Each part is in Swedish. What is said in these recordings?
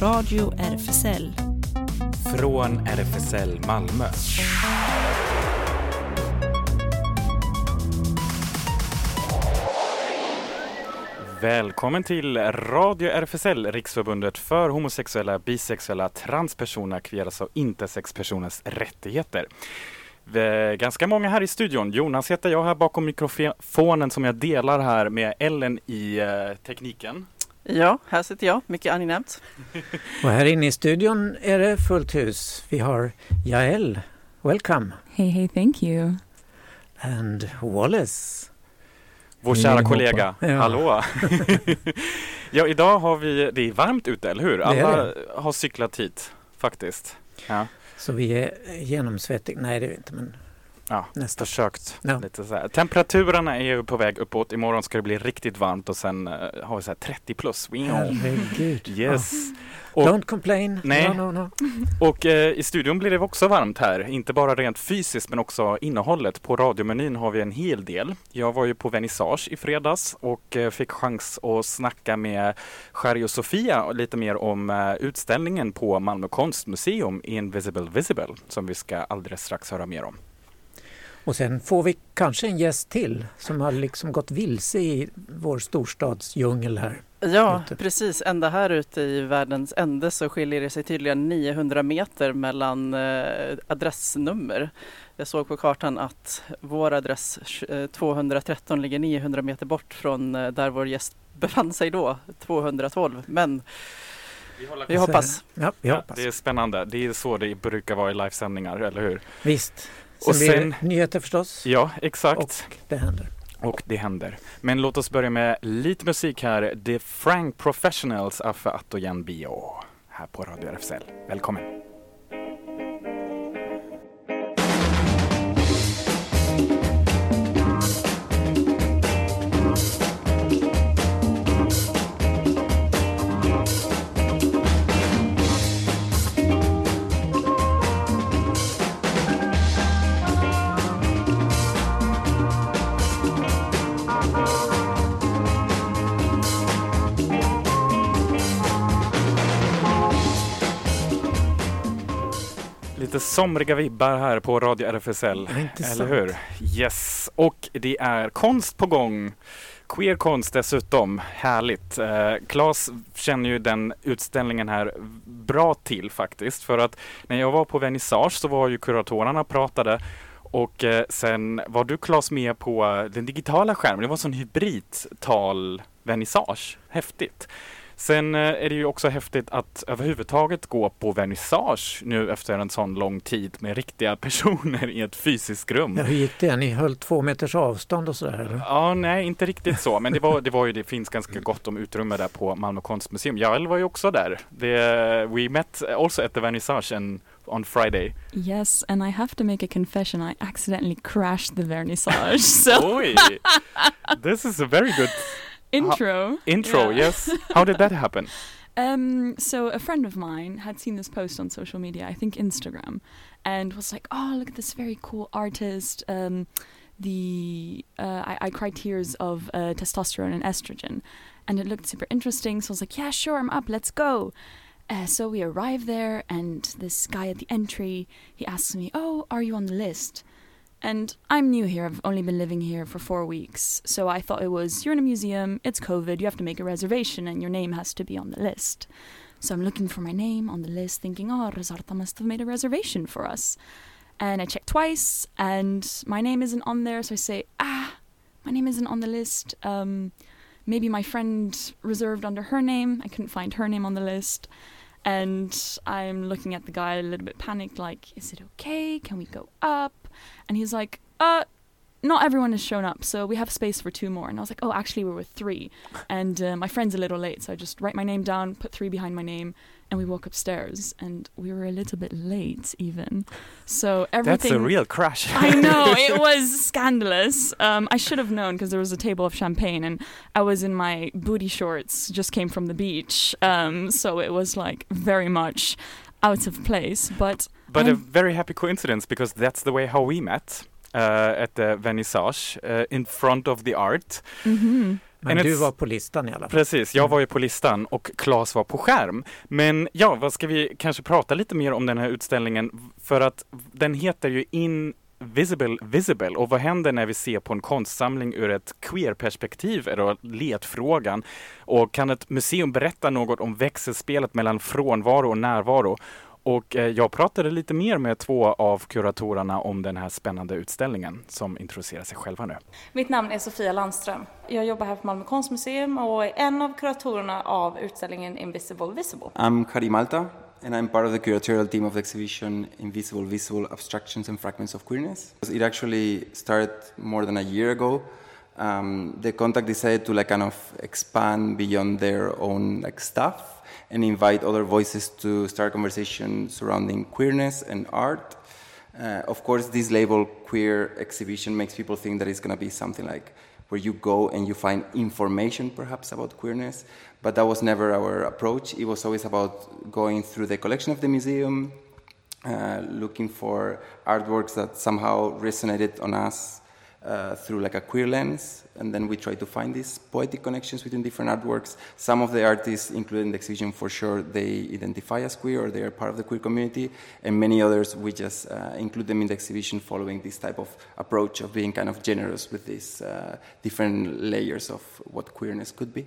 Radio RFSL. Från RFSL Malmö. Välkommen till Radio RFSL, Riksförbundet för homosexuella, bisexuella, transpersoner, kvieras och intersexpersoners rättigheter. Vi är ganska många här i studion. Jonas heter jag här bakom mikrofonen som jag delar här med Ellen i eh, tekniken. Ja, här sitter jag, mycket angenämt. Och här inne i studion är det fullt hus. Vi har Jael, welcome. Hey, hey, thank you. And Wallace. Vår kära hoppa. kollega. Ja. Hallå! ja, idag har vi, det är varmt ute, eller hur? Alla har cyklat hit, faktiskt. Ja, Så vi är genomsvettiga. Nej, det är vi inte, men ja nästan. försökt. Ja. Lite så här. Temperaturerna är ju på väg uppåt. Imorgon ska det bli riktigt varmt och sen eh, har vi så här 30 plus. Herregud. Yes. Ja. Och- Don't complain. Nej. No, no, no. Och eh, i studion blir det också varmt här, inte bara rent fysiskt men också innehållet. På radiomenyn har vi en hel del. Jag var ju på vernissage i fredags och eh, fick chans att snacka med Sherry och Sofia lite mer om utställningen på Malmö konstmuseum Invisible Visible som vi ska alldeles strax höra mer om. Och sen får vi kanske en gäst till som har liksom gått vilse i vår storstadsdjungel här. Ja, Ute. precis. Ända här ute i världens ände så skiljer det sig tydligen 900 meter mellan eh, adressnummer. Jag såg på kartan att vår adress eh, 213 ligger 900 meter bort från eh, där vår gäst befann sig då, 212. Men vi hoppas. Ja, vi Ja, hoppas. det är spännande. Det är så det brukar vara i livesändningar, eller hur? Visst. Sen Och blir sen- det nyheter förstås. Ja, exakt. Och det händer. Och det händer. Men låt oss börja med lite musik här. The Frank Professionals Affe Attojen Bio. Här på Radio RFSL. Välkommen! Lite somriga vibbar här på Radio RFSL. Eller hur? Yes. Och det är konst på gång. Queer konst dessutom. Härligt. Eh, Claes känner ju den utställningen här bra till faktiskt. För att när jag var på vernissage så var ju kuratorerna pratade och eh, sen var du Claes med på eh, den digitala skärmen. Det var sån hybridtal-vernissage. Häftigt. Sen eh, är det ju också häftigt att överhuvudtaget gå på vernissage nu efter en sån lång tid med riktiga personer i ett fysiskt rum. Ja, hur gick det? Ni höll två meters avstånd och sådär? eller? Ja, nej, inte riktigt så, men det var, det var ju, det finns ganska gott om utrymme där på Malmö konstmuseum. Jag var ju också där. Det, we met also at the vernissage and, on Friday. Yes, and I have to make a confession. I accidentally crashed the vernissage. So, Oj! This is a very good intro. intro, Yeah. yes. How did that happen? Um, so a friend of mine had seen this post on social media, I think Instagram, and was like, "Oh, look at this very cool artist." Um, the uh, I, I cried tears of uh, testosterone and estrogen, and it looked super interesting. So I was like, "Yeah, sure, I'm up. Let's go." Uh, so we arrive there, and this guy at the entry he asks me, "Oh, are you on the list?" And I'm new here. I've only been living here for four weeks, so I thought it was you're in a museum. It's COVID. You have to make a reservation, and your name has to be on the list. So I'm looking for my name on the list, thinking, oh, Rezarta must have made a reservation for us. And I check twice, and my name isn't on there. So I say, ah, my name isn't on the list. Um, maybe my friend reserved under her name. I couldn't find her name on the list. And I'm looking at the guy a little bit panicked, like, is it okay? Can we go up? And he's like, uh, not everyone has shown up, so we have space for two more. And I was like, oh, actually, we're with three. And uh, my friend's a little late, so I just write my name down, put three behind my name, and we walk upstairs. And we were a little bit late, even. So everything. That's a real crash. I know it was scandalous. Um, I should have known because there was a table of champagne and I was in my booty shorts, just came from the beach. Um, so it was like very much out of place. But But a very happy coincidence because that's the way how we met uh, at the vernissage uh, in front of the art. mhm. Men En du var på listan i alla fall. Precis, jag var ju på listan och Claes var på skärm. Men ja, vad ska vi kanske prata lite mer om den här utställningen? För att den heter ju Invisible Visible och vad händer när vi ser på en konstsamling ur ett queer-perspektiv är då ledfrågan. Och kan ett museum berätta något om växelspelet mellan frånvaro och närvaro? Och eh, jag pratade lite mer med två av kuratorerna om den här spännande utställningen som introducerar sig själva nu. Mitt namn är Sofia Landström. Jag jobbar här på Malmö konstmuseum och är en av kuratorerna av utställningen Invisible Visible. I'm Kari Malta, and I'm part of the curatorial team of the exhibition Invisible Visible Abstractions and Fragments of Queerness. It actually started more than a year ago. Um, the contact decided to like kind of expand beyond their own like stuff and invite other voices to start conversation surrounding queerness and art. Uh, of course, this label queer exhibition makes people think that it's going to be something like where you go and you find information perhaps about queerness, but that was never our approach. It was always about going through the collection of the museum, uh, looking for artworks that somehow resonated on us uh, through like a queer lens, and then we try to find these poetic connections between different artworks. Some of the artists included in the exhibition, for sure, they identify as queer or they are part of the queer community, and many others we just uh, include them in the exhibition following this type of approach of being kind of generous with these uh, different layers of what queerness could be.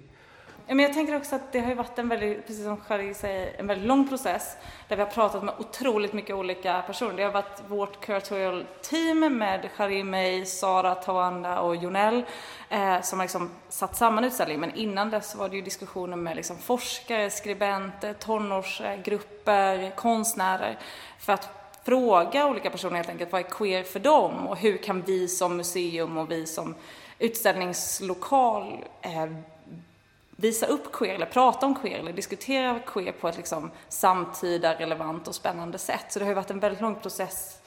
Ja, Men jag tänker också att det har ju varit en väldigt, precis som Charlie säger, en väldigt lång process där vi har pratat med otroligt mycket olika personer. Det har varit vårt curatorial team med Charlie, mig, Sara, Tawanda och Jonell eh, som har liksom satt samman utställningen. Men innan dess var det ju diskussioner med liksom forskare, skribenter, tonårsgrupper, konstnärer för att fråga olika personer helt enkelt vad är queer för dem och hur kan vi som museum och vi som utställningslokal eh, visa upp queer eller prata om queer eller diskutera queer på ett liksom samtida, relevant och spännande sätt. Så det har ju varit en väldigt lång process,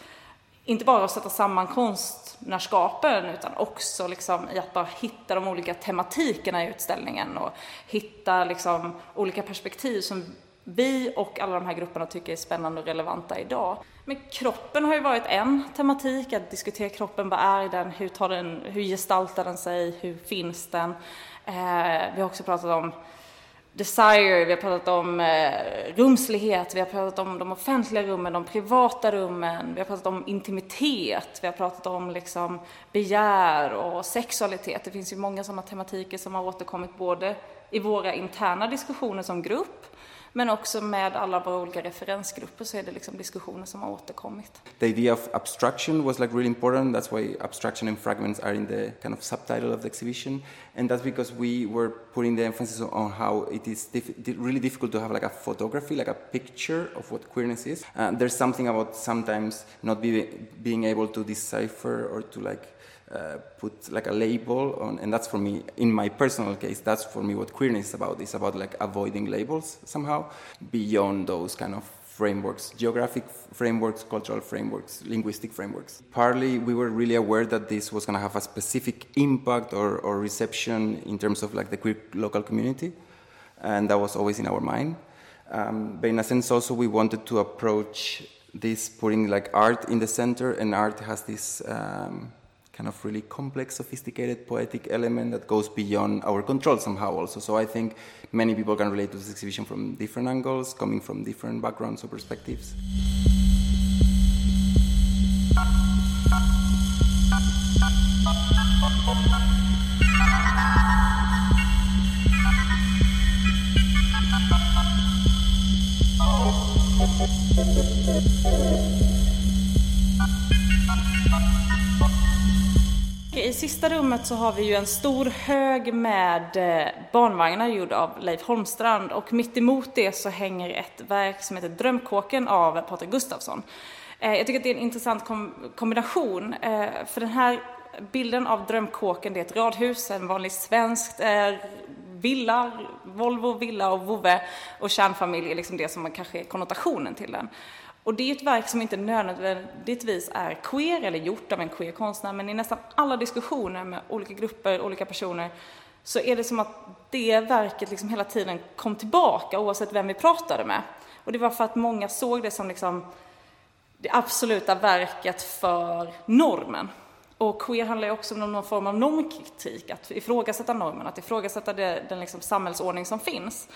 inte bara att sätta samman konstnärskapen utan också liksom i att bara hitta de olika tematikerna i utställningen och hitta liksom olika perspektiv som vi och alla de här grupperna tycker är spännande och relevanta idag. Men kroppen har ju varit en tematik, att diskutera kroppen, vad är den, hur, tar den, hur gestaltar den sig, hur finns den? Eh, vi har också pratat om desire, vi har pratat om eh, rumslighet, vi har pratat om de offentliga rummen, de privata rummen, vi har pratat om intimitet, vi har pratat om liksom begär och sexualitet. Det finns ju många sådana tematiker som har återkommit både i våra interna diskussioner som grupp men också med alla våra olika referensgrupper så är det liksom diskussioner som har återkommit. The idea of abstraction was like really important. That's why abstraction and fragments are in the kind of subtitle of the exhibition, and that's because we were putting the emphasis on how it is diff- really difficult to have like a photography, like a picture of what queerness is. Uh, there's something about sometimes not be, being able to decipher or to like uh, put like a label on, and that's for me, in my personal case, that's for me what queerness is about. It's about like avoiding labels somehow beyond those kind of frameworks, geographic frameworks, cultural frameworks, linguistic frameworks. Partly, we were really aware that this was going to have a specific impact or, or reception in terms of like the queer local community, and that was always in our mind. Um, but in a sense, also we wanted to approach this putting like art in the center, and art has this. Um, kind of really complex, sophisticated, poetic element that goes beyond our control somehow also. So I think many people can relate to this exhibition from different angles, coming from different backgrounds or perspectives. Sista rummet så har vi ju en stor hög med eh, barnvagnar gjord av Leif Holmstrand och mitt emot det så hänger ett verk som heter Drömkåken av Patrik Gustafsson. Eh, jag tycker att det är en intressant kombination eh, för den här bilden av Drömkåken det är ett radhus, en vanlig svensk villa, Volvo, villa och vovve och kärnfamilj är liksom det som kanske är konnotationen till den. Och det är ett verk som inte nödvändigtvis är queer eller gjort av en queer konstnär, men i nästan alla diskussioner med olika grupper, olika personer, så är det som att det verket liksom hela tiden kom tillbaka oavsett vem vi pratade med. Och det var för att många såg det som liksom det absoluta verket för normen. Och queer handlar ju också om någon form av normkritik, att ifrågasätta normen, att ifrågasätta det, den liksom samhällsordning som finns.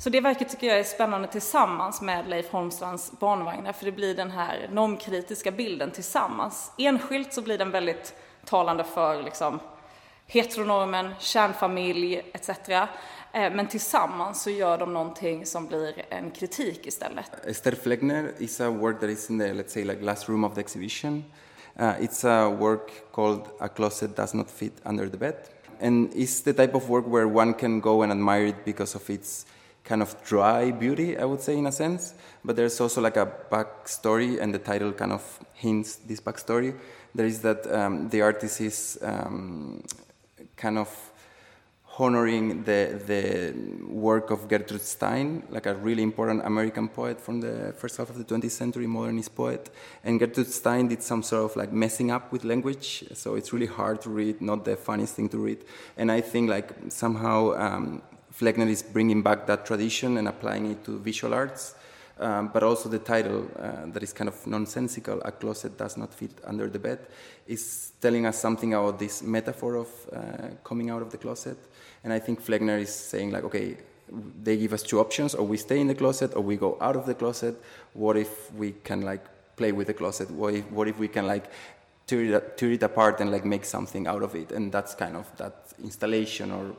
Så det verket tycker jag är spännande tillsammans med Leif Holmstrands barnvagnar, för det blir den här normkritiska bilden tillsammans. Enskilt så blir den väldigt talande för liksom, heteronormen, kärnfamilj etc. Eh, men tillsammans så gör de någonting som blir en kritik istället. Esther Fleckner is a work that is in the, let's say, like last room of the exhibition. Uh, it's a work called A Closet Does Not Fit Under the Bed. And it's the type of work where one can go and admire it because of its kind of dry beauty, I would say, in a sense. But there's also like a backstory, and the title kind of hints this backstory. There is that um, the artist is um, kind of honoring the, the work of Gertrude Stein, like a really important American poet from the first half of the 20th century, modernist poet. And Gertrude Stein did some sort of like messing up with language, so it's really hard to read, not the funniest thing to read. And I think like somehow um, Fleckner is bringing back that tradition and applying it to visual arts. Um, but also the title uh, that is kind of nonsensical, a closet does not fit under the bed, is telling us something about this metaphor of uh, coming out of the closet. And I think Fleckner is saying like, okay, they give us two options, or we stay in the closet, or we go out of the closet. What if we can like play with the closet? What if, what if we can like tear it, tear it apart and like make something out of it? And that's kind of that installation or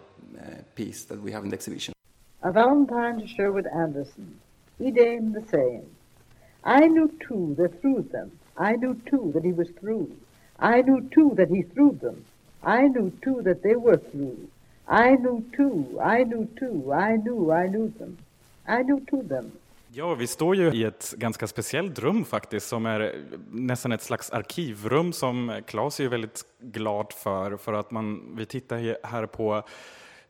piece that we have in the exhibition. A Valentine to Sherwood Anderson. He the same. I knew too that through them. I knew too that he was through. I knew too that he threw them. I knew too that they were through. I knew too, I knew too, I knew, I knew them. I knew to them. Ja, vi står ju i ett ganska speciellt rum faktiskt som är nästan ett slags arkivrum som Claes är väldigt glad för, för att man, vi tittar här på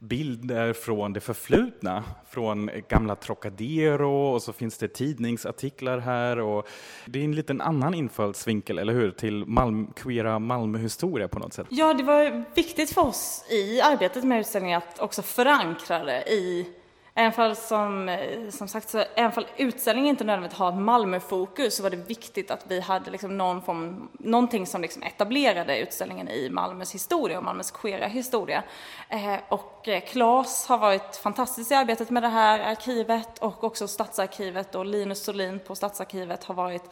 bilder från det förflutna, från gamla Trocadero och så finns det tidningsartiklar här och det är en liten annan infallsvinkel, eller hur, till Malm, queera Malmöhistoria på något sätt. Ja, det var viktigt för oss i arbetet med utställningen att också förankra det i Även fall som, eh, som sagt, så, även fall utställningen inte nödvändigtvis har ett Malmöfokus så var det viktigt att vi hade liksom någon form, någonting som liksom etablerade utställningen i Malmös historia och Malmös queera historia. Eh, och eh, Claes har varit fantastisk i arbetet med det här arkivet och också Stadsarkivet och Linus Solin på Stadsarkivet har varit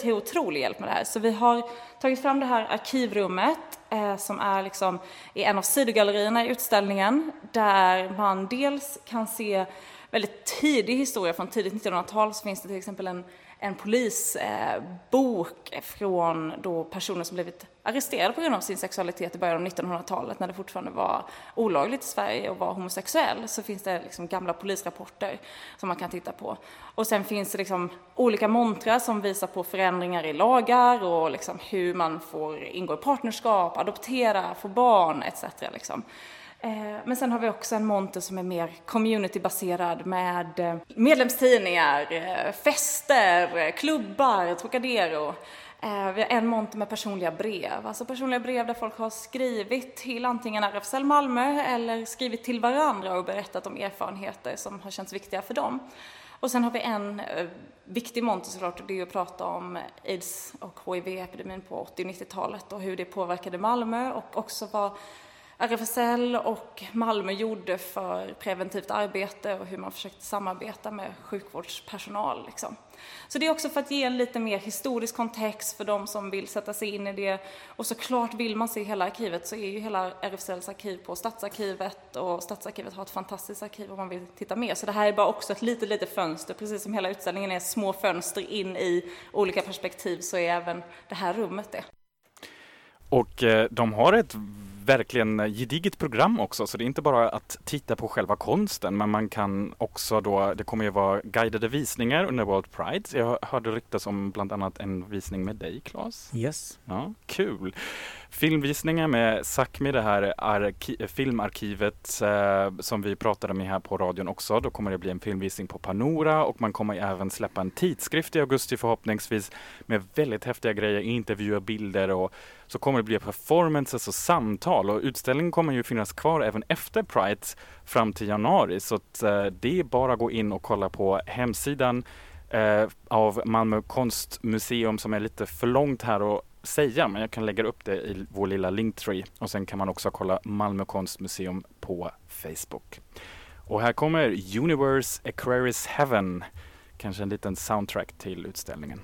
till otrolig hjälp med det här. Så vi har tagit fram det här arkivrummet eh, som är liksom i en av sidogallerierna i utställningen där man dels kan se väldigt tidig historia från tidigt 1900-tal så finns det till exempel en en polisbok eh, från då personer som blivit arresterade på grund av sin sexualitet i början av 1900-talet när det fortfarande var olagligt i Sverige att vara homosexuell så finns det liksom gamla polisrapporter som man kan titta på. Och sen finns det liksom olika montrar som visar på förändringar i lagar och liksom hur man får ingå i partnerskap, adoptera, få barn etc. Liksom. Eh, men sen har vi också en monter som är mer communitybaserad med eh, medlemstidningar, eh, fester, klubbar, Trocadero. Vi har en monter med personliga brev, alltså personliga brev där folk har skrivit till antingen RFSL Malmö eller skrivit till varandra och berättat om erfarenheter som har känts viktiga för dem. Och sen har vi en viktig monter såklart, och det är att prata om aids och hiv-epidemin på 80 och 90-talet och hur det påverkade Malmö och också vad RFSL och Malmö gjorde för preventivt arbete och hur man försökte samarbeta med sjukvårdspersonal. Liksom. Så det är också för att ge en lite mer historisk kontext för de som vill sätta sig in i det. Och såklart vill man se hela arkivet så är ju hela RFSLs arkiv på Stadsarkivet och Stadsarkivet har ett fantastiskt arkiv om man vill titta mer. Så det här är bara också ett litet, litet fönster, precis som hela utställningen är små fönster in i olika perspektiv så är även det här rummet det. Och eh, de har ett verkligen gediget program också, så det är inte bara att titta på själva konsten, men man kan också då, det kommer ju vara guidade visningar under World Pride. Jag hörde ryktas om bland annat en visning med dig, Claes. Yes. Ja, kul. Filmvisningar med Sápmi, det här filmarkivet eh, som vi pratade med här på radion också. Då kommer det bli en filmvisning på Panora och man kommer även släppa en tidskrift i augusti förhoppningsvis med väldigt häftiga grejer, intervjuer, bilder och så kommer det bli performances och samtal och utställningen kommer ju finnas kvar även efter Pride fram till januari så att, eh, det är bara att gå in och kolla på hemsidan eh, av Malmö konstmuseum som är lite för långt här och säga men jag kan lägga upp det i vår lilla linktree och sen kan man också kolla Malmö konstmuseum på Facebook. Och här kommer Universe Aquarius Heaven, kanske en liten soundtrack till utställningen.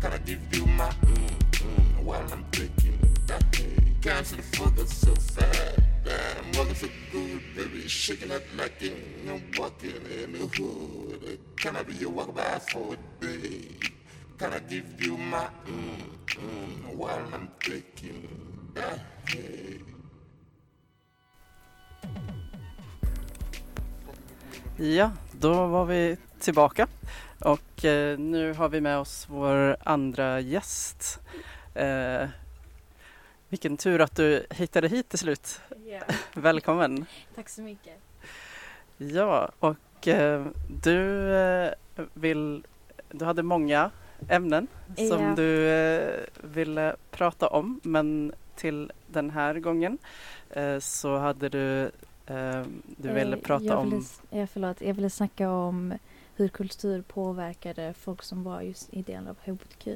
Can I give you my mm, mm, while I'm thinking that hey, can't see so fast. I'm walking so good, baby, shaking that like I'm walking in the hood. Can I be your walk by for a day? Can I give you my mm, mm, while I'm taking that hey. Ja, då var vi tillbaka och eh, nu har vi med oss vår andra gäst. Eh, vilken tur att du hittade hit till slut. Yeah. Välkommen! Tack så mycket. Ja, och eh, du eh, vill, du hade många ämnen yeah. som du eh, ville prata om men till den här gången eh, så hade du du ville prata jag ville, om... Ja, förlåt. Jag ville snacka om hur kultur påverkade folk som var just i delen av hbtq.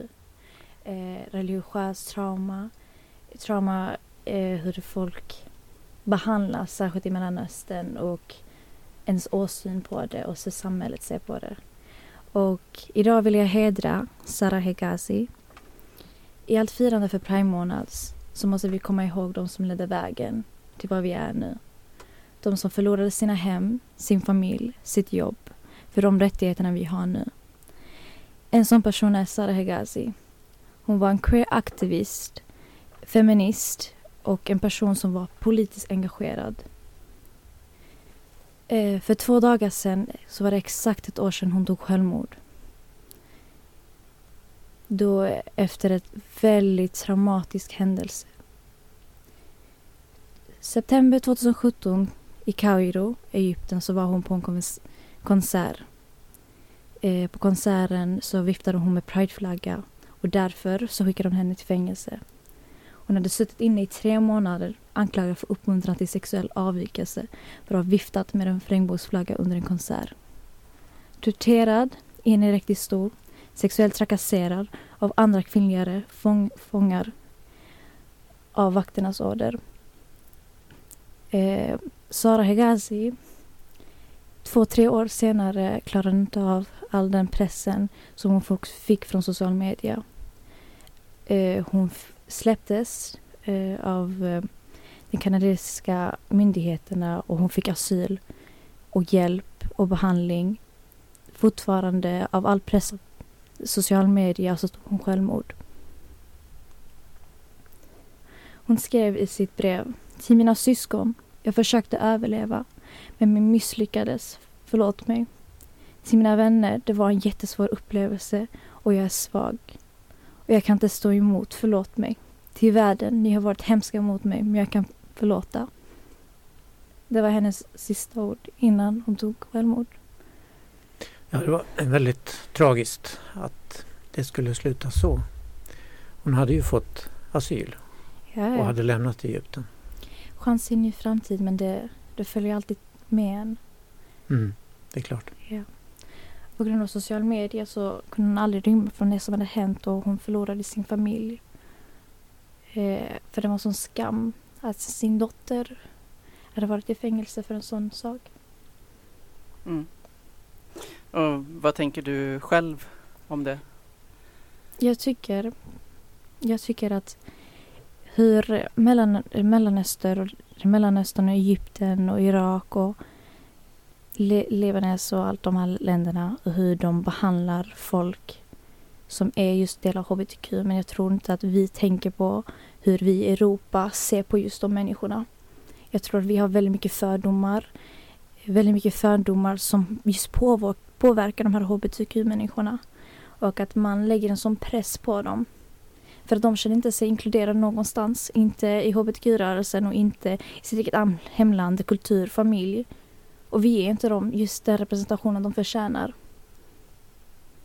Eh, religiös trauma, trauma eh, hur folk behandlas, särskilt i Mellanöstern och ens åsyn på det och hur samhället ser på det. Och idag vill jag hedra Sara Hegazi. I allt firande för Prime månads så måste vi komma ihåg de som ledde vägen till var vi är nu. De som förlorade sina hem, sin familj, sitt jobb för de rättigheterna vi har nu. En sån person är Sara Hegazi. Hon var en queer-aktivist, feminist och en person som var politiskt engagerad. Eh, för två dagar sedan så var det exakt ett år sedan hon tog självmord. Då efter ett väldigt traumatisk händelse. September 2017 i Kairo, Egypten, så var hon på en konsert. Eh, på konserten så viftade hon med prideflagga och därför så skickade de henne till fängelse. Hon hade suttit inne i tre månader anklagad för uppmuntran till sexuell avvikelse för att ha viftat med en regnbågsflagga under en konsert. Torterad i stor, stol, sexuellt trakasserad av andra kvinnliga fång fångar av vakternas order. Eh, Sara Hegazi Två, tre år senare klarade hon inte av all den pressen som hon fick från social media. Eh, hon släpptes eh, av eh, de kanadensiska myndigheterna och hon fick asyl och hjälp och behandling. Fortfarande av all press, social media, så tog hon självmord. Hon skrev i sitt brev till mina syskon. Jag försökte överleva men vi misslyckades. Förlåt mig. Till mina vänner, det var en jättesvår upplevelse och jag är svag. Och jag kan inte stå emot, förlåt mig. Till världen, ni har varit hemska mot mig, men jag kan förlåta. Det var hennes sista ord innan hon tog självmord. Ja, det var väldigt tragiskt att det skulle sluta så. Hon hade ju fått asyl ja, och hade lämnat Egypten. Chans till en ny framtid men det, det följer alltid med en. Mm, det är klart. Ja. På grund av social media så kunde hon aldrig rymma från det som hade hänt och hon förlorade sin familj. Eh, för det var en sån skam att sin dotter hade varit i fängelse för en sån sak. Mm. Och vad tänker du själv om det? Jag tycker, jag tycker att hur Mellan, Mellanöstern, Mellanöstern och Egypten och Irak och Libanes och allt de här länderna och hur de behandlar folk som är just del av hbtq. Men jag tror inte att vi tänker på hur vi i Europa ser på just de människorna. Jag tror att vi har väldigt mycket fördomar. Väldigt mycket fördomar som just påverkar de här hbtq-människorna. Och att man lägger en sån press på dem. För att de känner inte sig inkluderade någonstans. Inte i hbtq-rörelsen och inte i sitt eget hemland, kultur, familj. Och vi ger inte dem just den representationen de förtjänar.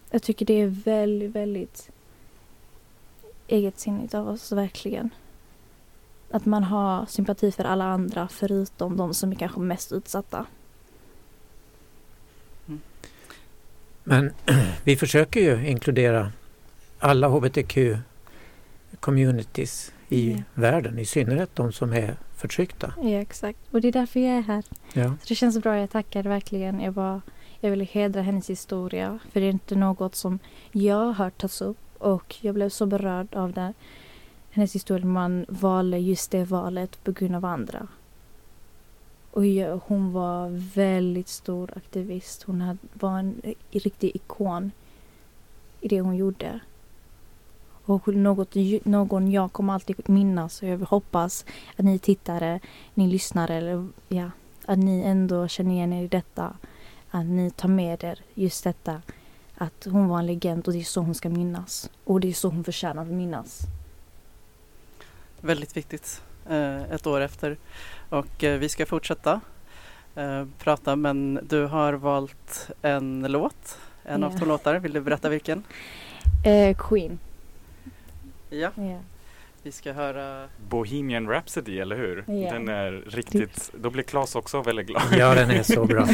Jag tycker det är väldigt, väldigt egetsinnigt av oss, verkligen. Att man har sympati för alla andra förutom de som är kanske mest utsatta. Mm. Men vi försöker ju inkludera alla hbtq-communities i yeah. världen, i synnerhet de som är förtryckta. Ja, exakt. Och det är därför jag är här. Ja. Så det känns bra, jag tackar verkligen. Jag, bara, jag vill hedra hennes historia, för det är inte något som jag har hört tas upp och jag blev så berörd av det. Hennes historia, man valde just det valet på grund av andra. Och jag, hon var väldigt stor aktivist. Hon hade, var en riktig ikon i det hon gjorde. Och något, någon jag kommer alltid minnas och jag hoppas att ni tittare, ni lyssnare, eller ja, att ni ändå känner igen er i detta. Att ni tar med er just detta att hon var en legend och det är så hon ska minnas. Och det är så hon förtjänar att minnas. Väldigt viktigt eh, ett år efter. Och eh, vi ska fortsätta eh, prata men du har valt en låt, en yeah. av två låtar. Vill du berätta vilken? Queen. Ja. Yeah. Vi ska höra Bohemian Rhapsody, eller hur? Yeah. Den är riktigt, då blir Claes också väldigt glad. Ja, den är så bra.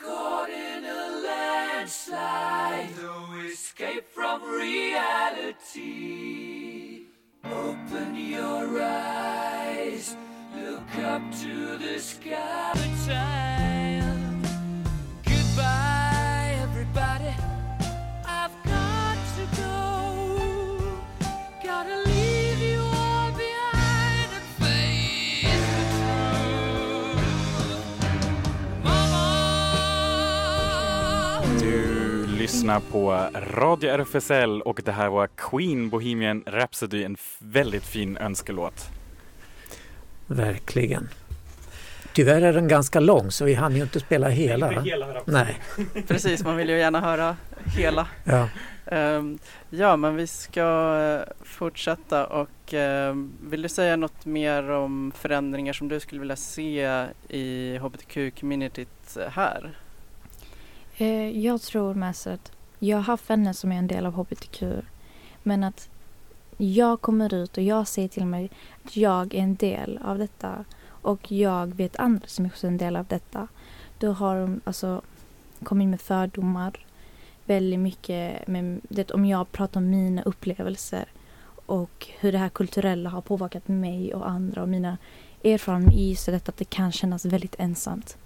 Caught in a landslide, no escape from reality. Open your eyes, look up to the sky. Lyssnar på Radio RFSL och det här var Queen Bohemian Rhapsody, en väldigt fin önskelåt. Verkligen. Tyvärr är den ganska lång så vi hann ju inte spela hela. Inte hela Nej. Precis, man vill ju gärna höra hela. Ja, um, ja men vi ska uh, fortsätta och uh, vill du säga något mer om förändringar som du skulle vilja se i hbtq-communityt här? Eh, jag tror mest att jag har haft vänner som är en del av hbtq. Men att jag kommer ut och jag säger till mig att jag är en del av detta och jag vet andra som också är en del av detta. Då har de alltså kommit med fördomar väldigt mycket. Med, det, om jag pratar om mina upplevelser och hur det här kulturella har påverkat mig och andra och mina erfarenheter i så detta att det kan kännas väldigt ensamt.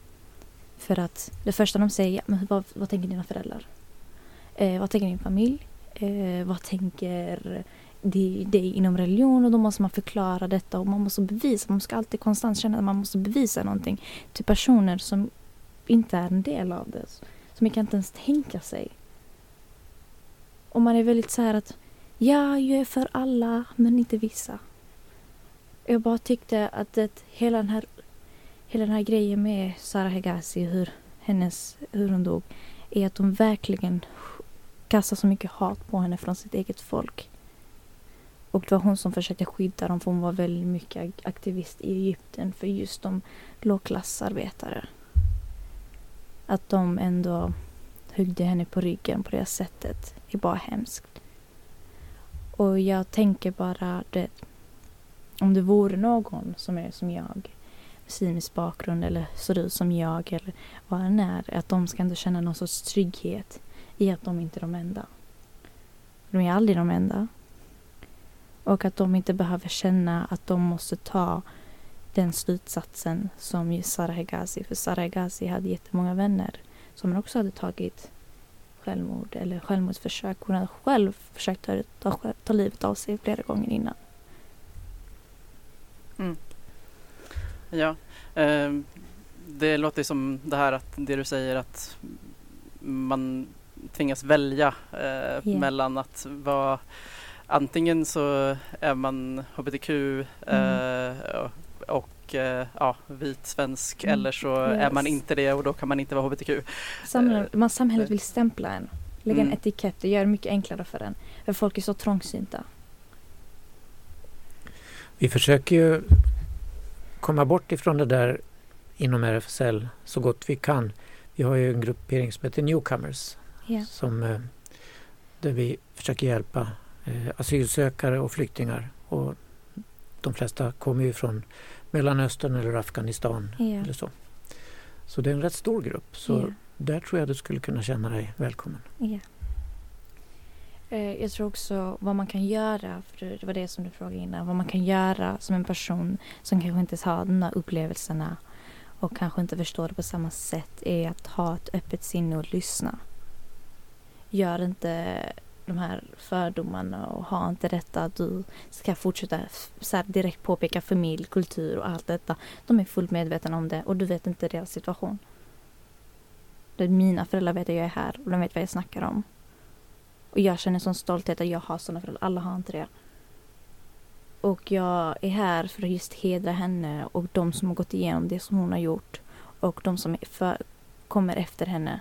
För att det första de säger, men vad, vad tänker dina föräldrar? Eh, vad tänker din familj? Eh, vad tänker dig de inom religion? Och då måste man förklara detta och man måste bevisa. Man ska alltid konstant känna att man måste bevisa någonting till personer som inte är en del av det. Som inte ens tänka sig. Och man är väldigt så här att ja, jag är för alla, men inte vissa. Jag bara tyckte att det, hela den här hela den här grejen med Sara Hegazi, hur, hennes, hur hon dog, är att de verkligen kastar så mycket hat på henne från sitt eget folk. Och det var hon som försökte skydda dem för hon var väldigt mycket aktivist i Egypten för just de lågklassarbetare. Att de ändå huggde henne på ryggen på det sättet är bara hemskt. Och jag tänker bara det, om det vore någon som är som jag muslimsk bakgrund eller ser ut som jag eller vad han är, att de ska ändå känna någon sorts trygghet i att de inte är de enda. De är aldrig de enda. Och att de inte behöver känna att de måste ta den slutsatsen som Sarah Hegazi, för Sarah Hegazi hade jättemånga vänner som också hade tagit självmord eller självmordsförsök. Hon hade själv försökt ta, ta, ta livet av sig flera gånger innan. Mm. Ja, eh, det låter som det här att det du säger att man tvingas välja eh, yeah. mellan att vara antingen så är man hbtq mm. eh, och eh, ja, vit svensk mm. eller så yes. är man inte det och då kan man inte vara hbtq. Samhället, man, samhället vill stämpla en, lägga mm. en etikett, det gör det mycket enklare för en. För folk är så trångsynta. Vi försöker ju komma bort ifrån det där inom RFSL så gott vi kan. Vi har ju en gruppering som heter Newcomers yeah. som, eh, där vi försöker hjälpa eh, asylsökare och flyktingar och de flesta kommer ju från Mellanöstern eller Afghanistan Ja. eller så. Så det är en rätt stor grupp. Så Ja. där tror jag du skulle kunna känna dig välkommen. Eh, jag tror också vad man kan göra, för det var det som du frågade innan, vad man kan göra som en person som kanske inte har de här upplevelserna och kanske inte förstår det på samma sätt är att ha ett öppet sinne och lyssna. Gör inte de här fördomarna och ha inte detta att du ska fortsätta så här direkt påpeka familj, kultur och allt detta. De är fullt medvetna om det och du vet inte deras situation. Det är mina föräldrar vet att jag är här och de vet vad jag snackar om. Och jag känner sån stolthet att jag har såna föräldrar. Alla har inte det. Och jag är här för att just hedra henne och de som har gått igenom det som hon har gjort. Och de som för, kommer efter henne.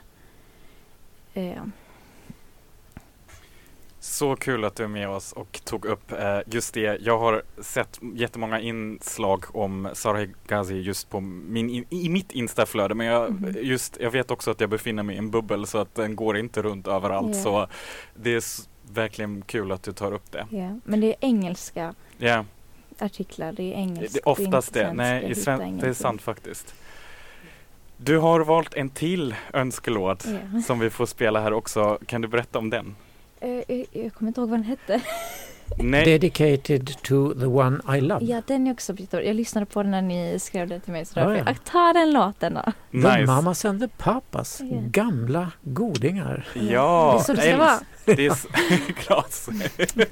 Eh, så kul att du är med oss och tog upp eh, just det. Jag har sett jättemånga inslag om Sarah Ghazi just på min, i, i mitt instaflöde men jag, Mhm. just, jag vet också att jag befinner mig i en bubbel så att den går inte runt överallt Ja. så det är verkligen kul att du tar upp det. ja. Men det är engelska Ja, artiklar. Det är det engelska. är oftast det. inte Nej, svenska. i sven- det är sant faktiskt. Du har valt en till önskelåt Ja. som vi får spela här också. Kan du berätta om den? Eh, jag, jag kommer inte ihåg vad den hette. Nej, Dedicated to the one I love. Ja, den är också jättebra. Jag lyssnade på den när ni skrev det till mig. Så Ja, därför ja. jag, ta den låten då. The nice. Mamas and the Papas. Ja. Gamla godingar. Ja, det är så det ska vara. Det är glas.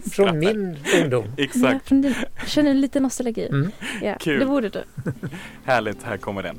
Från min ungdom. Exakt. Jag känner lite nostalgi. Mm. Ja, Kul. Det borde du. Härligt, här kommer den.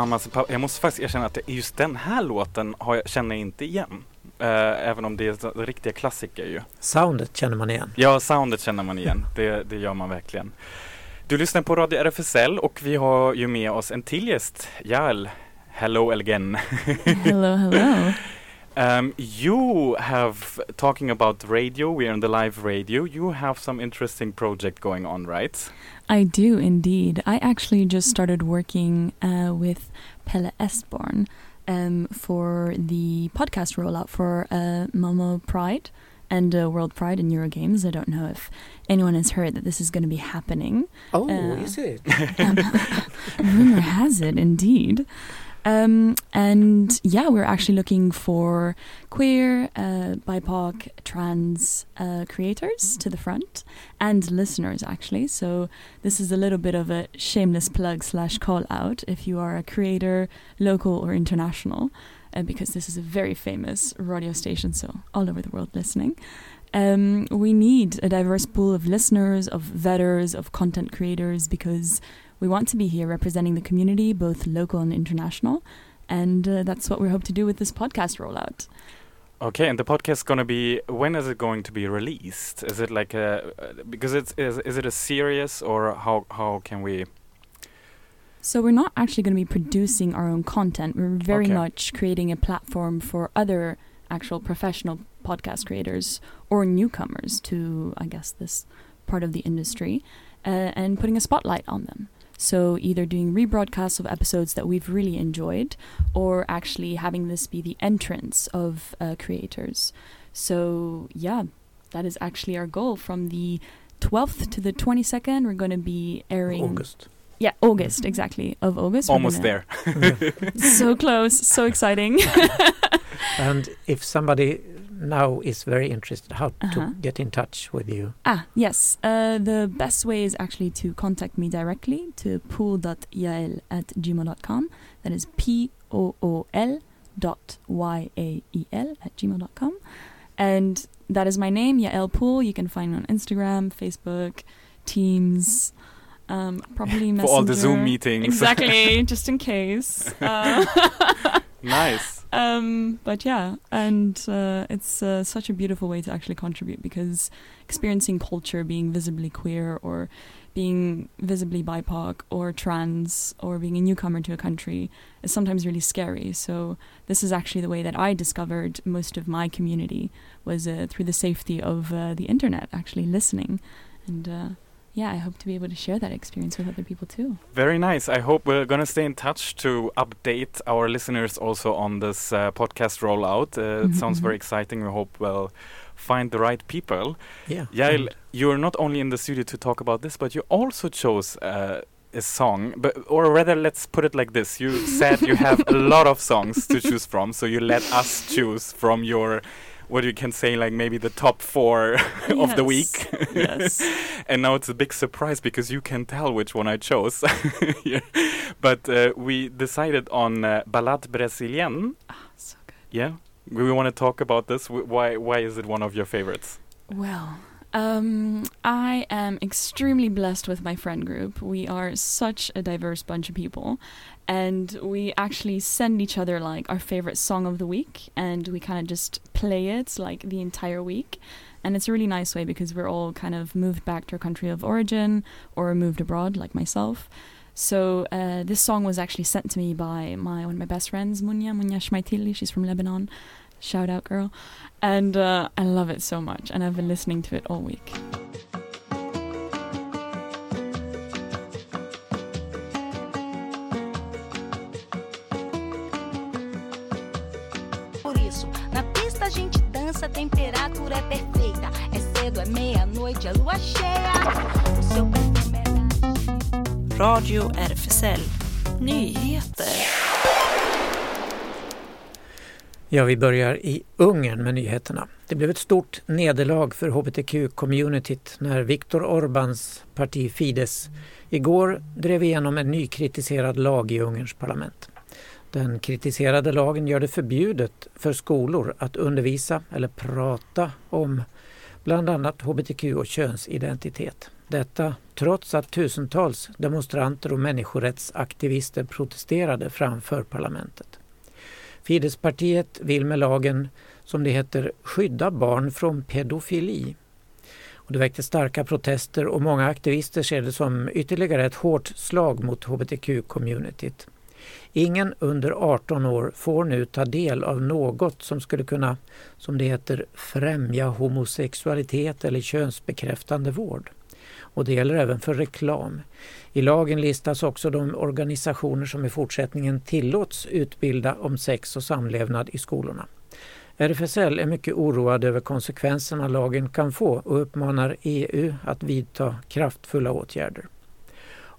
Mamas and Papas. Jag måste faktiskt erkänna att just den här låten har jag, känner jag inte igen. Eh, även om det är så- riktiga klassiker ju. Soundet känner man igen. Ja, soundet känner man igen. Det, det gör man verkligen. Du lyssnar på Radio RFSL och vi har ju med oss en till gäst. Jael. Hello again. hello, hello. Um, you have talking about radio. We're on the live radio. You have some interesting project going on, right? I do indeed. I actually just started working uh, with Pelle Esborn um, for the podcast rollout for uh, Momo Pride and uh, World Pride in Eurogames. I don't know if anyone has heard that this is going to be happening. Oh, Uh, is it? Um, rumor has it, indeed. Um, and yeah, we're actually looking for queer, uh, BIPOC, trans uh, creators to the front and listeners, actually. So this is a little bit of a shameless plug slash call out if you are a creator, local or international, uh, because this is a very famous radio station, so all over the world listening. Um, we need a diverse pool of listeners, of vetters, of content creators, because we want to be here representing the community, both local and international. And uh, that's what we hope to do with this podcast rollout. Okay, and the podcast is gonna be. When is it going to be released? Is it like a because it's is, is it a series or how how can we? So we're not actually going to be producing our own content. We're very Okay. much creating a platform for other actual professional podcast creators or newcomers to, I guess, this part of the industry, uh, and putting a spotlight on them. So either doing rebroadcasts of episodes that we've really enjoyed, or actually having this be the entrance of uh, creators. So yeah, that is actually our goal. From the 12th to the 22nd, we're going to be airing. August. Yeah, August, exactly. Of August. Almost there. so close, so exciting. And if somebody now is very interested, how Uh-huh. to get in touch with you? ah, yes. Uh, the best way is actually to contact me directly to pool.yael at gmail.com. That is P O O L dot Y A E L at gmail.com. And that is my name, Yael Pool. You can find me on Instagram, Facebook, Teams, um, probably Messenger. For all the Zoom meetings. Exactly, just in case. Uh, nice. Um, but yeah, and uh, it's uh, such a beautiful way to actually contribute because experiencing culture, being visibly queer or being visibly BIPOC or trans or being a newcomer to a country is sometimes really scary. So this is actually the way that I discovered most of my community was uh, through the safety of uh, the internet, actually listening and uh, yeah, I hope to be able to share that experience with other people too. Very nice. I hope we're going to stay in touch to update our listeners also on this uh, podcast rollout. Uh, mm-hmm. It sounds very exciting. We hope we'll find the right people. Yeah. Yael, you're not only in the studio to talk about this, but you also chose uh, a song, but or rather, let's put it like this: you said you have a lot of songs to choose from, so you let us choose from your what you can say like maybe the top four of the week. yes. and now it's a big surprise because you can tell which one I chose. yeah. But uh, we decided on uh, Ballade Brésilienne. Ah, so good. Yeah. We want to talk about this. W why why is it one of your favorites? Well, um, I am extremely blessed with my friend group. We are such a diverse bunch of people, and we actually send each other like our favorite song of the week, and we kind of just play it like the entire week. And it's a really nice way because we're all kind of moved back to our country of origin or moved abroad, like myself. So uh, this song was actually sent to me by my one of my best friends, Munya Munya Shmaitili. She's from Lebanon. Shout out, girl. And uh, I love it so much, and I've been listening to it all week. Por isso, na pista a gente dança, a temperatura é perfeita. É cedo, é meia-noite, é lua cheia. O seu perfume é Radio RFSL Nyheter. Ja, vi börjar i Ungern med nyheterna. Det blev ett stort nederlag för hbtq-communityt när Viktor Orbáns parti Fidesz igår drev igenom en nykritiserad lag i Ungerns parlament. Den kritiserade lagen gör det förbjudet för skolor att undervisa eller prata om bland annat hbtq och könsidentitet. Detta trots att tusentals demonstranter och människorättsaktivister protesterade framför parlamentet. Fideszpartiet vill med lagen, som det heter, skydda barn från pedofili. Och det väckte starka protester och många aktivister ser det som ytterligare ett hårt slag mot hbtq-communityt. Ingen under 18 år får nu ta del av något som skulle kunna, som det heter, främja homosexualitet eller könsbekräftande vård. Och det gäller även för reklam. I lagen listas också de organisationer som i fortsättningen tillåts utbilda om sex och samlevnad i skolorna. RFSL är mycket oroad över konsekvenserna lagen kan få och uppmanar EU att vidta kraftfulla åtgärder.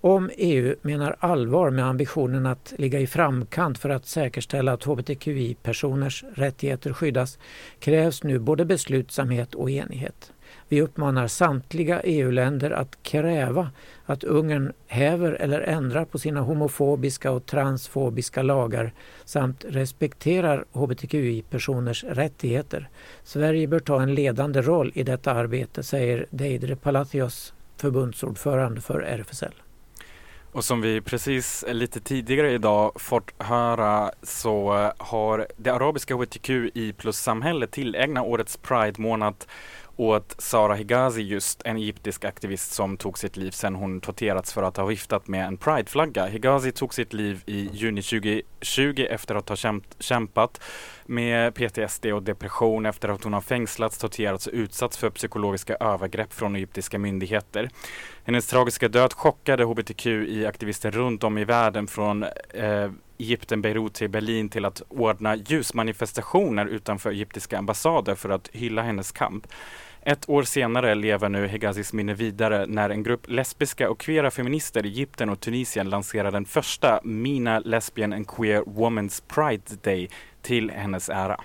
Om EU menar allvar med ambitionen att ligga i framkant för att säkerställa att hbtqi-personers rättigheter skyddas krävs nu både beslutsamhet och enighet. Vi uppmanar samtliga EU-länder att kräva att Ungern häver eller ändrar på sina homofobiska och transfobiska lagar samt respekterar hbtqi-personers rättigheter. Sverige bör ta en ledande roll i detta arbete, säger Deidre Palacios, förbundsordförande för RFSL. Och som vi precis eh, lite tidigare idag fått höra så eh, har det arabiska hbtqi plus-samhället tillägnat årets Pride-månad åt Sara Higazi just, en egyptisk aktivist som tog sitt liv sen hon torterats för att ha viftat med en prideflagga. Higazi tog sitt liv i juni 2020 efter att ha kämpat med PTSD och depression efter att hon har fängslats, torterats och utsatts för psykologiska övergrepp från egyptiska myndigheter. Hennes tragiska död chockade hbtqi-aktivister runt om i världen från eh, Egypten, Beirut till Berlin till att ordna ljusmanifestationer utanför egyptiska ambassader för att hylla hennes kamp. Ett år senare lever nu Hegazis minne vidare när en grupp lesbiska och queera feminister i Egypten och Tunisien lanserar den första Mina Lesbian and Queer Women's Pride Day till hennes ära.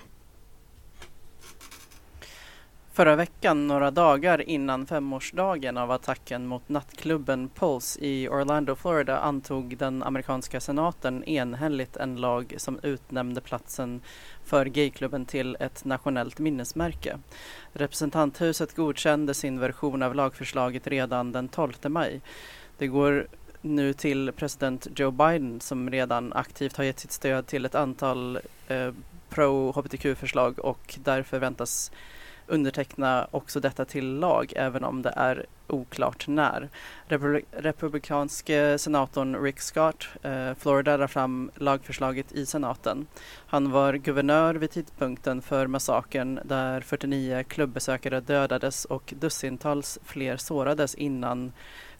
Förra veckan, några dagar innan femårsdagen av attacken mot nattklubben Pulse i Orlando, Florida, antog den amerikanska senaten enhälligt en lag som utnämnde platsen för gayklubben till ett nationellt minnesmärke. Representanthuset godkände sin version av lagförslaget redan den 12 maj. Det går nu till president Joe Biden som redan aktivt har gett sitt stöd till ett antal eh, pro-hbtq-förslag och därför väntas underteckna också detta till lag även om det är oklart när. Republi republikanske senatorn Rick Scott, eh, Florida, la fram lagförslaget i senaten. Han var guvernör vid tidpunkten för massakern där 49 klubbesökare dödades och dussintals fler sårades innan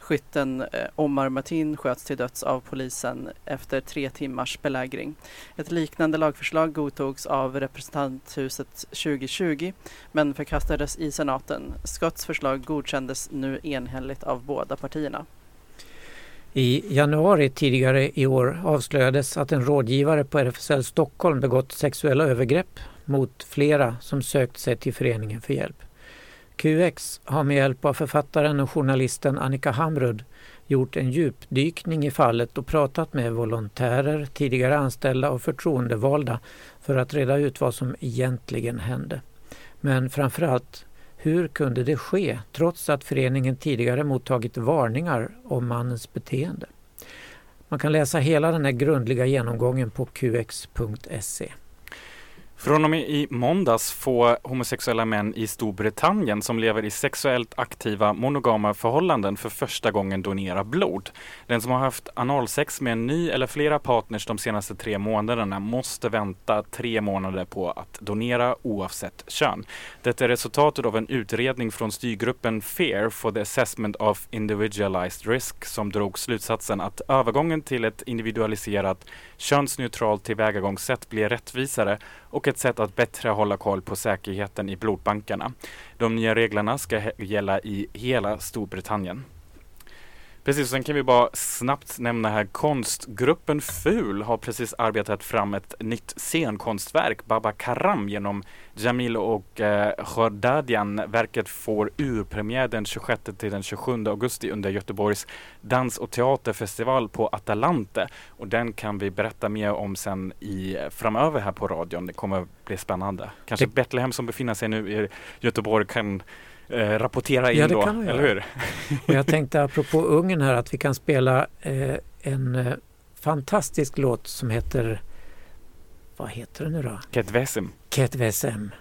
Skytten eh, Omar Matin sköts till döds av polisen efter tre timmars belägring. Ett liknande lagförslag godtogs av representanthuset 2020 men förkastades i senaten. Scotts förslag godkändes nu enhälligt av båda partierna. I januari tidigare i år avslöjades att en rådgivare på RFSL Stockholm begått sexuella övergrepp mot flera som sökt sig till föreningen för hjälp. QX har med hjälp av författaren och journalisten Annika Hamrud gjort en djupdykning i fallet och pratat med volontärer, tidigare anställda och förtroendevalda för att reda ut vad som egentligen hände. Men framförallt, hur kunde det ske trots att föreningen tidigare mottagit varningar om mannens beteende? Man kan läsa hela den här grundliga genomgången på qx.se. Från och med i måndags får homosexuella män i Storbritannien som lever i sexuellt aktiva monogama förhållanden för första gången donera blod. Den som har haft analsex med en ny eller flera partners de senaste tre månaderna måste vänta tre månader på att donera oavsett kön. Detta är resultatet av en utredning från styrgruppen FAIR for the Assessment of Individualized Risk som drog slutsatsen att övergången till ett individualiserat könsneutralt tillvägagångssätt blir rättvisare och ett sätt att bättre hålla koll på säkerheten i blodbankerna. De nya reglerna ska gälla i hela Storbritannien. Precis, sen kan vi bara snabbt nämna här konstgruppen FUL har precis arbetat fram ett nytt scenkonstverk, Baba Karam, genom Jamil och eh, Khordadian. Verket får urpremiär den 26 till den 27 augusti under Göteborgs dans och teaterfestival på Atalante. Och den kan vi berätta mer om sen i, framöver här på radion. Det kommer bli spännande. Kanske. Betlehem som befinner sig nu i Göteborg kan eh, rapportera in ja, då, eller hur? och jag tänkte apropå Ungern här att vi kan spela eh, en eh, fantastisk låt som heter vad heter den nu då? Ket Vesem. Ket Vesem.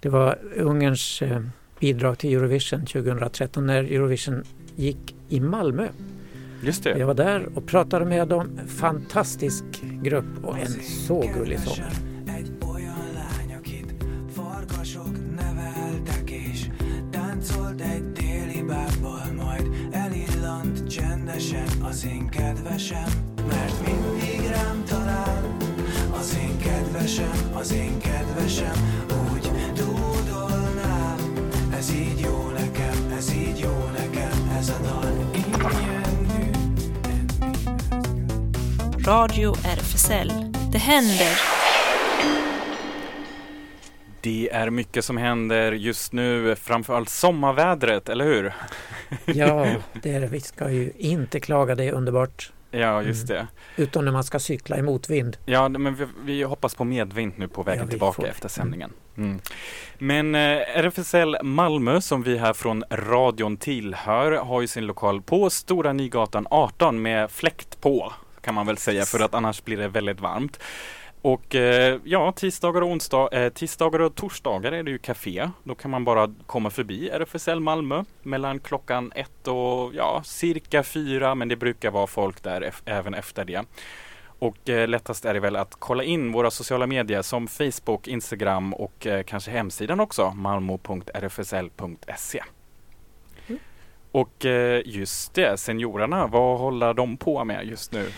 Det var Ungerns eh, bidrag till Eurovision 2013 när Eurovision gick i Malmö. Just det. Jag var där och pratade med dem. Fantastisk grupp och en så gullig sångare. Csendesen az én kedvesem, mert mindig rám talál. Az én kedvesem, az én kedvesem, úgy dúdolnám. Ez így jó nekem, ez így jó nekem, ez a dal ingyen Radio RFSL. Det händer. Det är mycket som händer just nu, framförallt sommarvädret, eller hur? Ja, det är det. Vi ska ju inte klaga, det är underbart. Ja, just mm. det. Utom när man ska cykla i motvind. Ja, men vi, vi hoppas på medvind nu på vägen ja, tillbaka efter sändningen. Mm. Men eh, RFSL Malmö, som vi här från radion tillhör, har ju sin lokal på Stora Nygatan 18 med fläkt på, kan man väl säga, för att annars blir det väldigt varmt. Och eh, ja, tisdagar och, onsdag, eh, tisdagar och torsdagar är det ju café. Då kan man bara komma förbi RFSL Malmö mellan klockan ett och ja, cirka fyra, men det brukar vara folk där även efter det. Och eh, lättast är det väl att kolla in våra sociala medier som Facebook, Instagram och eh, kanske hemsidan också, malmo.rfsl.se. Mm. Och eh, just det, seniorerna, vad håller de på med just nu?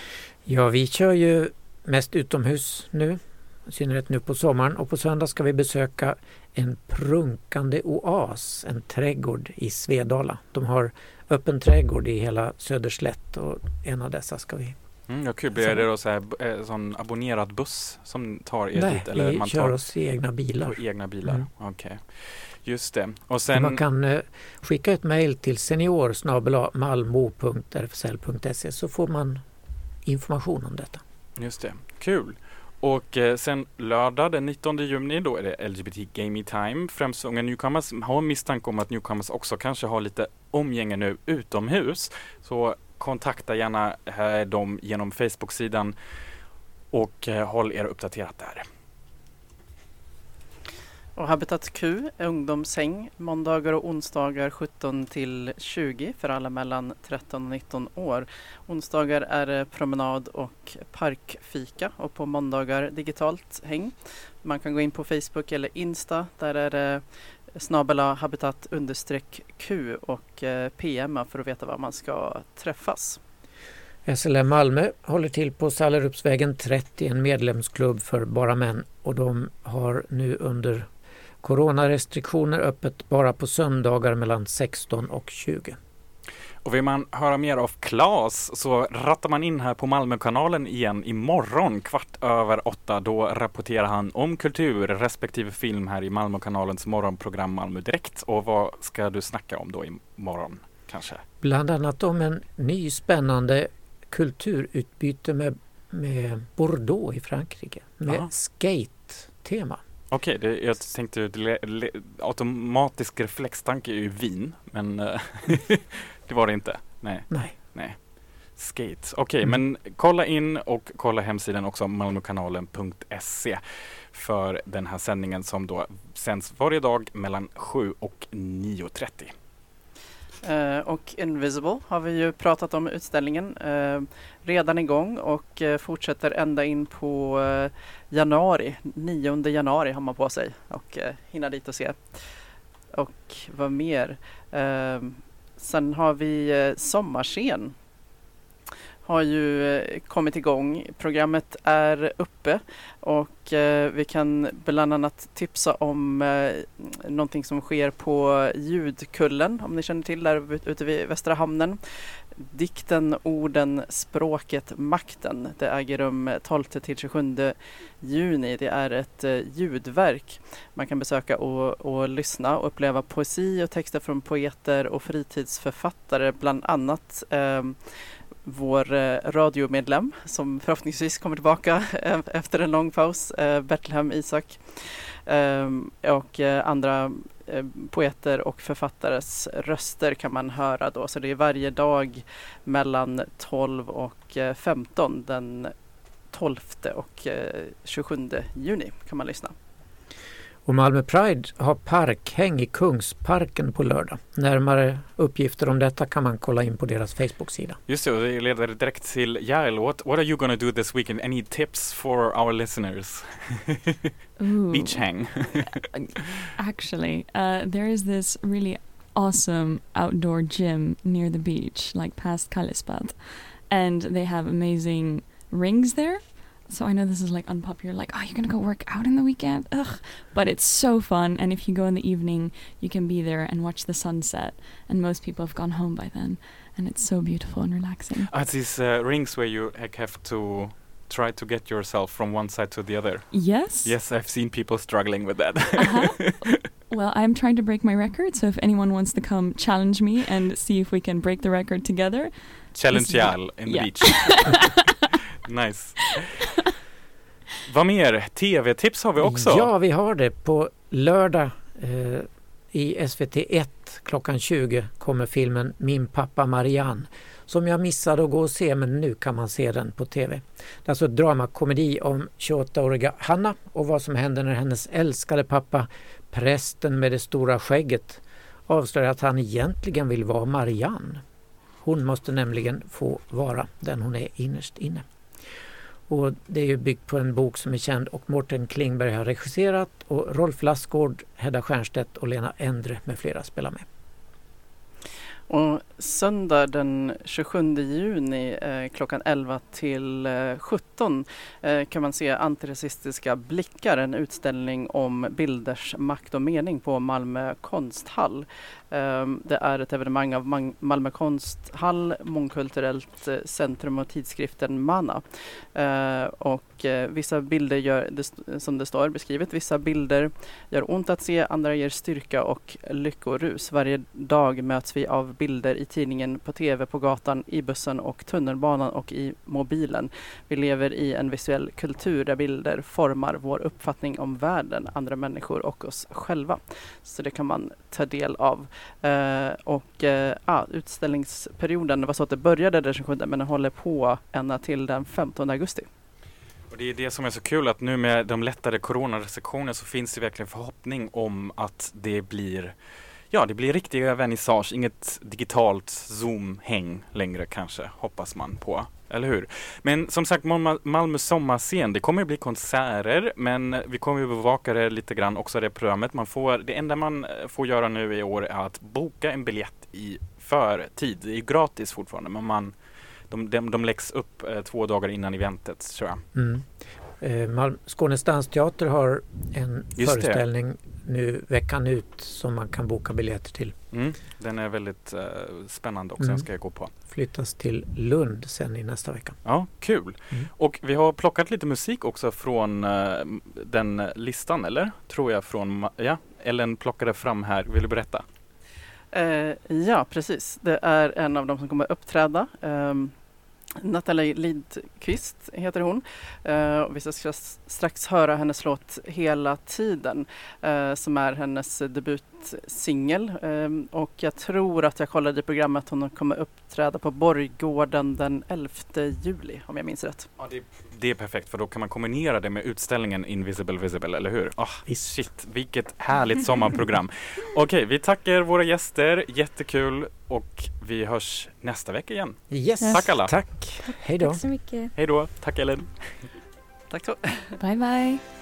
Ja, vi kör ju mest utomhus nu, i synnerhet nu på sommaren. Och på söndag ska vi besöka en prunkande oas, en trädgård i Svedala. De har öppen trädgård i hela Söderslätt och en av dessa ska vi Mm, ja, kul. Blir det då så här, eh, sån abonnerad buss som tar er Nej, dit? Eller vi man kör oss i egna bilar. På egna bilar, mm. okej. Okay. Just det. Och sen... Man kan eh, skicka ett mejl till senior malmo.rfsl.se så får man information om detta. Just det, kul. Och eh, sen lördag den 19 juni då är det LGBT Gaming Time. Främst unga newcomers har misstanke om att newcomers också kanske har lite omgänge nu utomhus. Så kontakta gärna eh, dem genom Facebook-sidan och eh, håll er uppdaterat där. Och Habitat Q är ungdomshäng måndagar och onsdagar 17 till 20 för alla mellan 13 och 19 år. Onsdagar är det promenad och parkfika och på måndagar digitalt häng. Man kan gå in på Facebook eller Insta. Där är det snabela habitat understreck Q och eh, PM för att veta var man ska träffas. SLM Malmö håller till på Sallerupsvägen 30, en medlemsklubb för bara män och de har nu under coronarestriktioner öppet bara på söndagar mellan 16 och 20. Och vill man höra mer av Klas så rattar man in här på Malmökanalen igen imorgon kvart över åtta. Då rapporterar han om kultur respektive film här i Malmökanalens morgonprogram Malmö Direkt. Och vad ska du snacka om då imorgon kanske? Bland annat om en ny spännande kulturutbyte med, med Bordeaux i Frankrike med skate-tema. Okej, det, jag tänkte le, le, automatisk reflextanke är ju vin, men eh, det var det inte. Nej, Nej. nej. Skate. Okej, Mm. men kolla in och kolla hemsidan också malmokanalen.se för den här sändningen som då sänds varje dag mellan 7 och 9.30. Eh, och Invisible har vi ju pratat om utställningen. Eh, redan igång och eh, fortsätter ända in på eh, januari. 9 januari har man på sig och eh, hinna dit och se. Och vad mer? Ehm, sen har vi Sommarscen. Har ju kommit igång. Programmet är uppe och vi kan bland annat tipsa om någonting som sker på Ljudkullen om ni känner till där ute vid Västra hamnen. Dikten, orden, språket, makten. Det äger rum 12 till 27 juni. Det är ett eh, ljudverk. Man kan besöka och, och lyssna och uppleva poesi och texter från poeter och fritidsförfattare, bland annat ehm, eh, vår radiomedlem som förhoppningsvis kommer tillbaka efter en lång paus, eh, Isak. Ehm, och eh, andra Eh, poeter och författares röster kan man höra då. Så det är varje dag mellan 12 och eh, 15 den 12 och eh, 27 juni kan man lyssna. Och Malmö Pride har parkhäng i Kungsparken på lördag. Närmare uppgifter om detta kan man kolla in på deras Facebook-sida. Just det, och det leder direkt till Jael. What, what are you gonna do this weekend? Any tips for our listeners? Beach hang. Actually, uh, there is this really awesome outdoor gym near the beach, like past Kalispad, and they have amazing rings there. So I know this is like unpopular, like, oh, you're gonna go work out in the weekend? Ugh. But it's so fun, and if you go in the evening, you can be there and watch the sunset. And most people have gone home by then, and it's so beautiful and relaxing. It's these uh, rings where you like, have to try to get yourself from one side to the other. Yes? Yes, I've seen people struggling with that. Uh-huh. Well, I'm trying to break my record, so if anyone wants to come challenge me and see if we can break the record together, Challenge This is what- Jael in the beach. nice. Vad mer? TV-tips har vi också. Ja, vi har det. På lördag eh, i SVT1 klockan 20 kommer filmen Min pappa Marianne som jag missade att gå och se men nu kan man se den på TV. Det är alltså ett dramakomedi om 28-åriga Hanna och vad som händer när hennes älskade pappa, prästen med det stora skägget, avslöjar att han egentligen vill vara Marianne. Hon måste nämligen få vara den hon är innerst inne. Och det är ju byggt på en bok som är känd och Mårten Klingberg har regisserat och Rolf Lassgård, Hedda Stiernstedt och Lena Endre med flera spelar med. Och söndag den 27 juni eh, klockan 11 till eh, 17 eh, kan man se Antirasistiska blickar, en utställning om bilders makt och mening på Malmö konsthall. Eh, det är ett evenemang av Mang- Malmö konsthall, Mångkulturellt eh, centrum och tidskriften Mana. Eh, och eh, vissa bilder gör, det, som det står beskrivet, vissa bilder gör ont att se, andra ger styrka och lyckorus. Varje dag möts vi av bilder i tidningen, på tv, på gatan, i bussen och tunnelbanan och i mobilen. Vi lever i en visuell kultur där bilder formar vår uppfattning om världen, andra människor och oss själva. Så det kan man ta del av. Eh, och eh, ah, utställningsperioden, det var så att det började den 27 men den håller på ända till den 15 augusti. Och det är det som är så kul att nu med de lättare coronarestriktioner så finns det verkligen förhoppning om att det blir Ja, det blir riktiga vernissage, inget digitalt Zoom-häng längre kanske, hoppas man på. Eller hur? Men som sagt, Malmö, sommarscen, det kommer att bli konserter, men vi kommer att bevaka det lite grann också det programmet. Man får, det enda man eh, får göra nu i år är att boka en biljett i förtid. Det är gratis fortfarande, men man, de, de, de läggs upp eh, två dagar innan eventet, tror jag. Mm. Eh, Skånes dansteater har en Just det. föreställning nu veckan ut som man kan boka biljetter till. Mm, den är väldigt eh, spännande också, Mm. den ska jag gå på. Flyttas till Lund sen i nästa vecka. Ja, kul. Mm. Och vi har plockat lite musik också från eh, den listan, eller? Tror jag från, ja, Ellen plockade fram här. Vill du berätta? Eh, ja, precis. Det är en av dem som kommer uppträda. Um, Nathalie Lidqvist heter hon. Eh, och vi ska strax- höra hennes låt Hela tiden eh, som är hennes debutsingel. Ehm, och jag tror att jag kollade i programmet att hon kommer uppträda på Borggården den 11 juli om jag minns rätt. Ja, det, det är perfekt för då kan man kombinera det med utställningen Invisible Visible, eller hur? Ah, shit, vilket härligt sommarprogram. Okej, vi tackar våra gäster, jättekul och vi hörs nästa vecka igen. Yes. Tack alla! Tack! Hej då! Tack så mycket. Hej då! Tack Ellen! Tack så Bye bye.